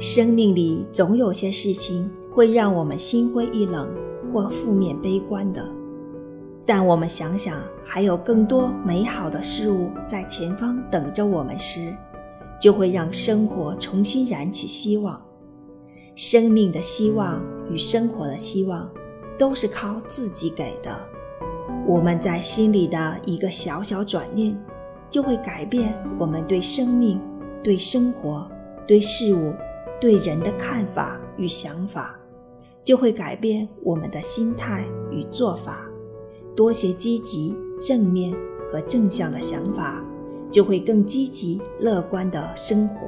生命里总有些事情会让我们心灰意冷或负面悲观的，但我们想想还有更多美好的事物在前方等着我们时，就会让生活重新燃起希望。生命的希望与生活的希望，都是靠自己给的。我们在心里的一个小小转念，就会改变我们对生命、对生活、对事物。对人的看法与想法，就会改变我们的心态与做法。多些积极、正面和正向的想法，就会更积极、乐观的生活。